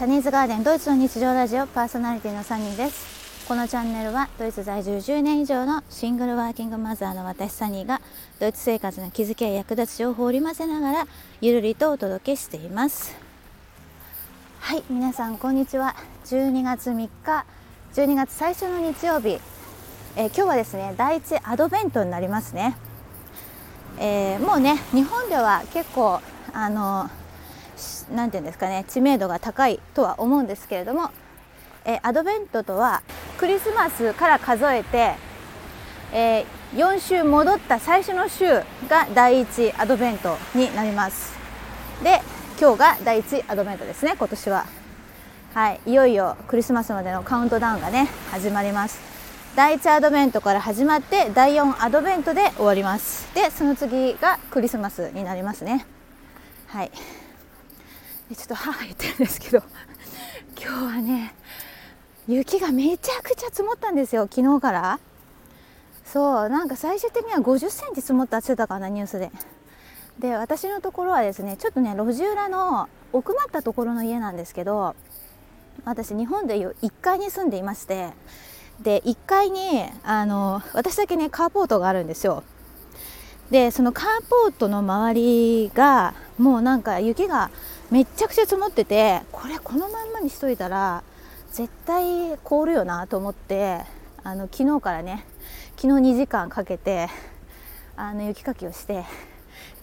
サニーズガーデンドイツの日常ラジオパーソナリティのサニーです。このチャンネルはドイツ在住10年以上のシングルワーキングマザーの私サニーがドイツ生活の気づきや役立つ情報を織り交ぜながらゆるりとお届けしています。はい皆さんこんにちは。12月3日12月最初の日曜日、えー、今日はですね第一アドベントになりますね、えー、もうね日本では結構あの何て言うんですかね知名度が高いとは思うんですけれども、え、アドベントとはクリスマスから数えて、えー、4週戻った最初の週が第1アドベントになります。で今日が第1アドベントですね今年は。はいいよいよクリスマスまでのカウントダウンがね始まります。第1アドベントから始まって第4アドベントで終わります。でその次がクリスマスになりますね。はい。ちょっと母言ってるんですけど 今日はね雪がめちゃくちゃ積もったんですよ昨日から。そうなんか最終的には50センチ積もったって言ってたかなニュースで。で私のところはですねちょっとね路地裏の奥まったところの家なんですけど私日本でいう1階に住んでいましてで1階にあの私だけねカーポートがあるんですよ。でそのカーポートの周りがもうなんか雪がめっちゃくちゃ積もっててこれこのまんまにしといたら絶対凍るよなと思ってあの昨日からね昨日2時間かけてあの雪かきをして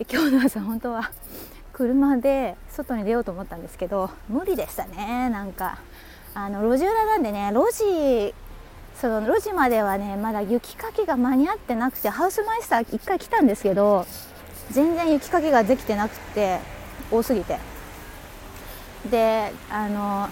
今日の朝本当は車で外に出ようと思ったんですけど無理でしたねなんか。あの路地裏なんでね路地その路地まではねまだ雪かきが間に合ってなくてハウスマイスター1回来たんですけど全然雪かきができてなくて多すぎて。であの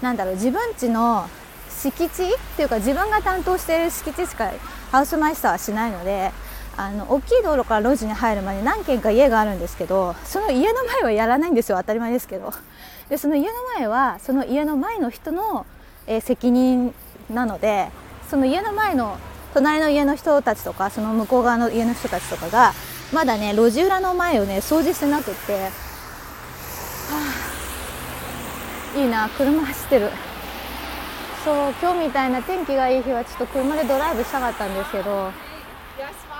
なんだろう自分家の敷地っていうか自分が担当している敷地しかハウスマイスターはしないのであの大きい道路から路地に入るまで何軒か家があるんですけどその家の前はやらないんですよ当たり前ですけど。でその家の前はその家の前の人の、えー、責任なのでその家の前の隣の家の人たちとかその向こう側の家の人たちとかがまだね路地裏の前をね掃除してなくって、はあ、いいな車走ってる。そう今日みたいな天気がいい日はちょっと車でドライブしたかったんですけど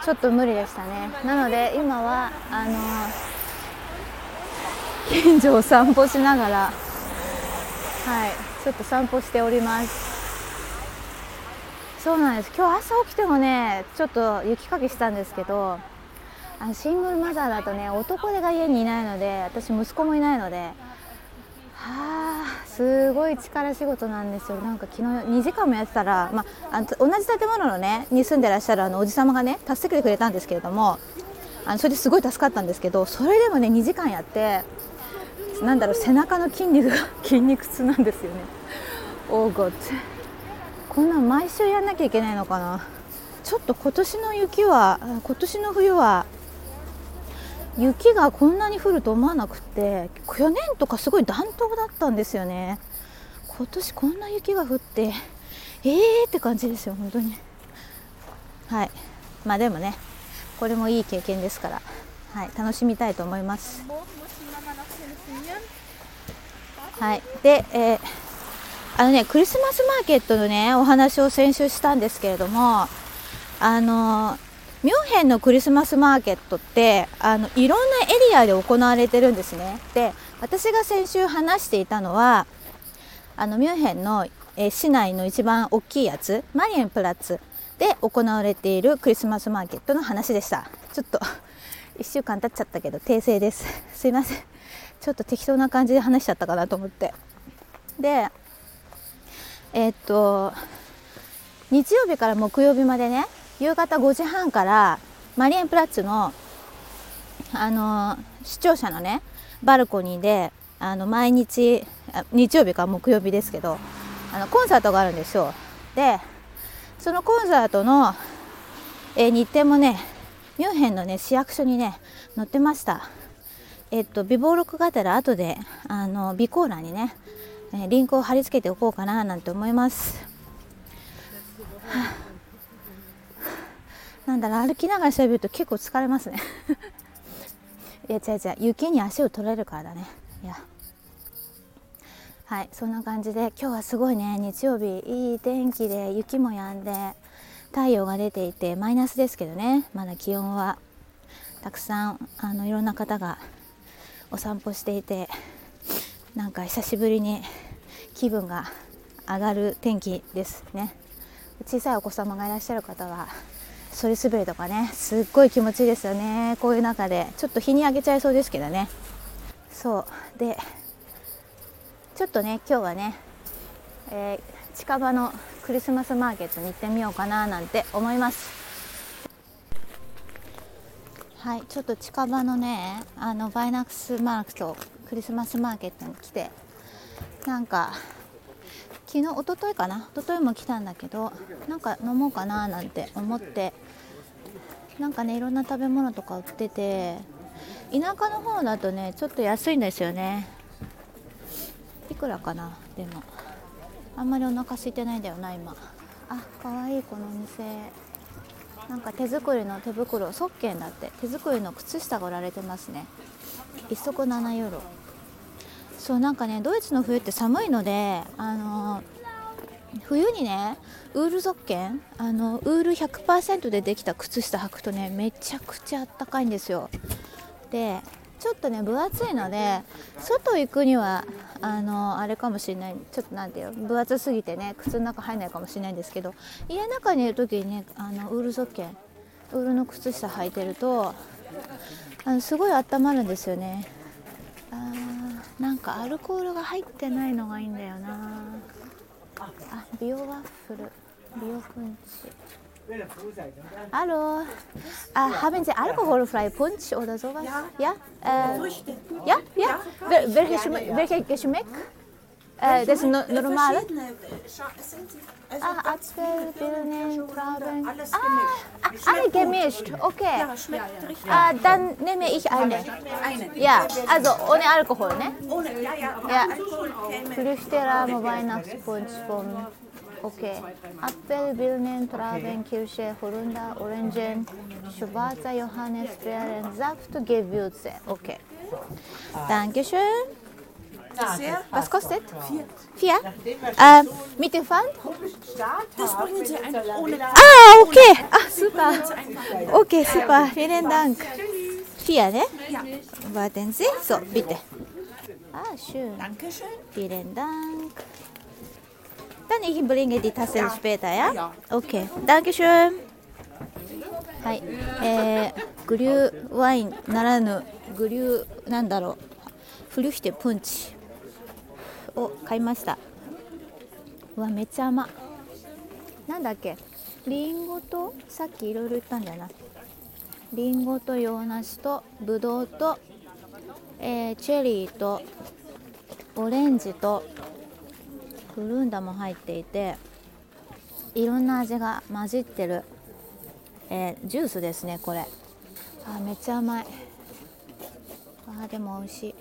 ちょっと無理でしたね。なので今はあの近所を散歩しながらはいちょっと散歩しております。そうなんです。今日朝起きてもねちょっと雪かきしたんですけどあのシングルマザーだとね男手が家にいないので私息子もいないのではあすごい力仕事なんですよ。なんか昨日2時間もやってたら、まあ、あ同じ建物のねに住んでらっしゃるあのおじ様がね助けてくれたんですけれどもあのそれですごい助かったんですけどそれでもね2時間やってなんだろう背中の筋肉が 筋肉痛なんですよね。おーごっこんなん毎週やんなきゃいけないのかな。ちょっと今年の雪は今年の冬は雪がこんなに降ると思わなくて去年とかすごい暖冬だったんですよね。今年こんな雪が降ってえーって感じですよ本当に。はい。まあでもねこれもいい経験ですからはい。楽しみたいと思います。はい。で、えーあのねクリスマスマーケットのねお話を先週したんですけれどもあのミュンヘンのクリスマスマーケットってあのいろんなエリアで行われてるんですね。で私が先週話していたのはあのミュンヘンの、え市内の一番大きいやつマリエンプラッツで行われているクリスマスマーケットの話でした。ちょっと1週間経っちゃったけど訂正です。すいません。ちょっと適当な感じで話しちゃったかなと思って。でえっと日曜日から木曜日までね夕方5時半からマリエンプラッツのあの視聴者のねバルコニーであの毎日日曜日か木曜日ですけどあのコンサートがあるんですよでそのコンサートの、え日程もねミュンヘンのね市役所にね載ってましたえっと備忘録があったら後であの備考欄にねリンクを貼り付けておこうかななんて思います。はあ、なんだろう歩きながら喋ると結構疲れますね。いや違う違う雪に足を取られるからだね。いや。はいそんな感じで今日はすごいね日曜日いい天気で雪も止んで太陽が出ていてマイナスですけどねまだ気温は。たくさんあのいろんな方がお散歩していてなんか久しぶりに気分が上がる天気ですね。小さいお子様がいらっしゃる方はそり滑りとかねすっごい気持ちいいですよね。こういう中で。ちょっと日にあげちゃいそうですけどね。そう。でちょっとね今日はね、えー、近場のクリスマスマーケットに行ってみようかななんて思います。はいちょっと近場のねあのバイナックスマークとクリスマスマーケットに来てなんか昨日一昨日かな？一昨日も来たんだけどなんか飲もうかななんて思ってなんかねいろんな食べ物とか売ってて田舎の方だとねちょっと安いんですよね。いくらかなでも。あんまりお腹空いてないんだよな今。あかわいいこのお店。なんか手作りの手袋。ソッケンだって。手作りの靴下が売られてますね。1足7ユーロそうなんかねドイツの冬って寒いのであの冬にねウールゾッケンあのウール100%でできた靴下履くとねめちゃくちゃあったかいんですよ。でちょっとね分厚いので外行くにはあのあれかもしれない。ちょっとなんていう分厚すぎてね靴の中入んないかもしれないんですけど家の中にいる時にねあのウールゾッケンウールの靴下履いてるとあのすごい温まるんですよね。あーなんかアルコールが入ってないのがいいんだよな。ビオワッフルビオプンチ Hallo, äh, haben Sie alkoholfreie Punsch oder sowas? Ja? Ja? Äh, ja? ja? Wel welche, Geschmack, welche Geschmack? Äh, das ist no normal? Ah, Apfel, Birnen, Trauben. Ah, alle gemischt. Okay. Ja, schmeckt richtig. Äh, dann nehme ich eine. Eine. Ja, also ohne Alkohol, ne? Ohne, ja, ja, aber Ja. Alkohol käme. Früchterahmen Weihnachtspunsch vom Okay. Apfel, Birnen, Trauben, Kirsche, Holunder, Orangen, schwarzer Johannisbeeren, Saft, Gewürze. Okay. Dankeschön. Sehr. Was kostet? Vier. Vier? Äh, mit dem Pfand? Das bringen Sie einfach ohne Ah, okay. Ah, super. Okay, super. Vielen Dank. Vier, ne? Ja. Warten Sie. So, bitte. Ah, schön. Dankeschön. Vielen Dank. Dann ich bringe die Tasse später, ja? Ja. Okay. Dankeschön. はい、えー、グリューワインならぬグリューなんだろうフルヒテプンチを買いましたうわめっちゃ甘なんだっけリンゴとさっきいろいろ言ったんだよなリンゴと洋梨とブドウと、えーチェリーとオレンジとフルンダも入っていていろんな味が混じってる、えージュースですねこれ。あめっちゃ甘い。あでも美味しい。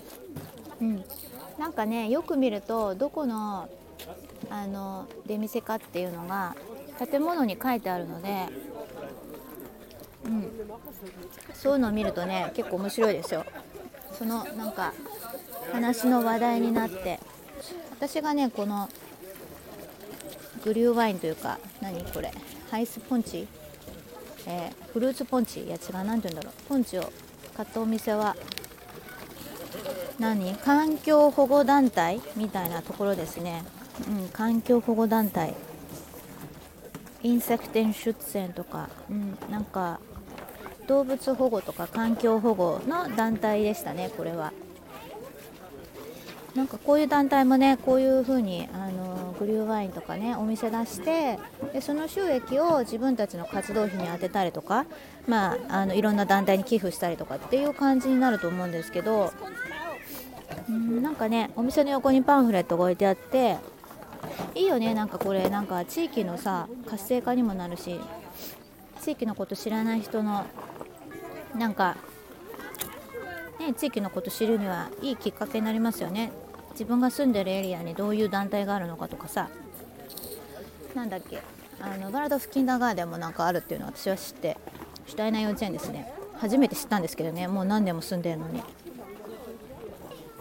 うん。なんかねよく見るとどこのあの出店かっていうのが建物に書いてあるのでうん。そういうのを見るとね結構面白いですよ。そのなんか話の話題になって私がねこのグリューワインというか何？これ。ハイスポンチ、えーフルーツポンチ？いや違う。何て言うんだろう。ポンチを買ったお店は何？環境保護団体みたいなところですね、うん、環境保護団体。インセクテンシュッツェンとか、うん、なんか動物保護とか環境保護の団体でしたねこれは。なんかこういう団体もねこういう風にあのグリューワインとかねお店出してでその収益を自分たちの活動費に充てたりとか、まあ、あのいろんな団体に寄付したりとかっていう感じになると思うんですけどんなんかねお店の横にパンフレットが置いてあっていいよねなんかこれなんか地域のさ活性化にもなるし地域のこと知らない人のなんかね、地域のこと知るにはいいきっかけになりますよね。自分が住んでるエリアにどういう団体があるのかとかさ。なんだっけ。あのバラドフキンダーガーデンもなんかあるっていうのを私は知って。シュタイナー幼稚園ですね。初めて知ったんですけどね。もう何年も住んでるのに。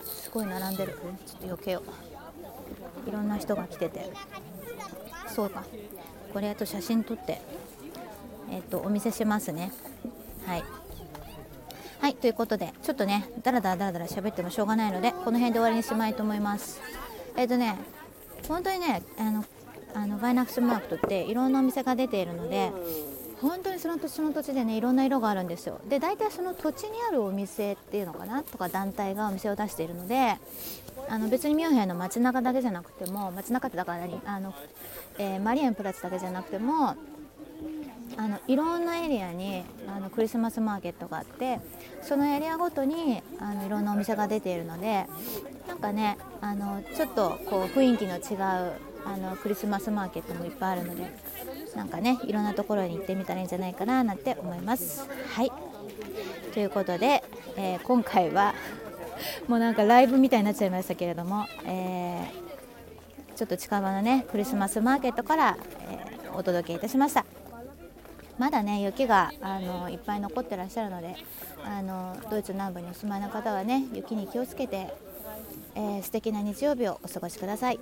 すごい並んでる。ちょっと避けよう。いろんな人が来てて。そうか。これあと写真撮って。えっ、とお見せしますね。はい。はいということでちょっとねだらだらだらだら喋ってもしょうがないのでこの辺で終わりにしまいと思います。えっ、とね本当にねあのあのバイナックスマークトっていろんなお店が出ているので本当にその土地の土地でねいろんな色があるんですよ。で大体その土地にあるお店っていうのかなとか団体がお店を出しているのであの別にミュンヘンの街中だけじゃなくても街中ってだから何あの、えーマリエンプラツだけじゃなくてもあのいろんなエリアにあのクリスマスマーケットがあってそのエリアごとにあのいろんなお店が出ているのでなんかねあのちょっとこう雰囲気の違うあのクリスマスマーケットもいっぱいあるのでなんかねいろんなところに行ってみたらいいんじゃないかななんて思います。はいということで、えー今回は もうなんかライブみたいになっちゃいましたけれども、えーちょっと近場のねクリスマスマーケットから、えーお届けいたしました。まだね雪があのいっぱい残ってらっしゃるのであのドイツ南部にお住まいの方はね雪に気をつけて、えー素敵な日曜日をお過ごしください。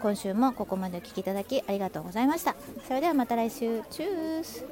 今週もここまでお聞きいただきありがとうございました。それではまた来週。チュース。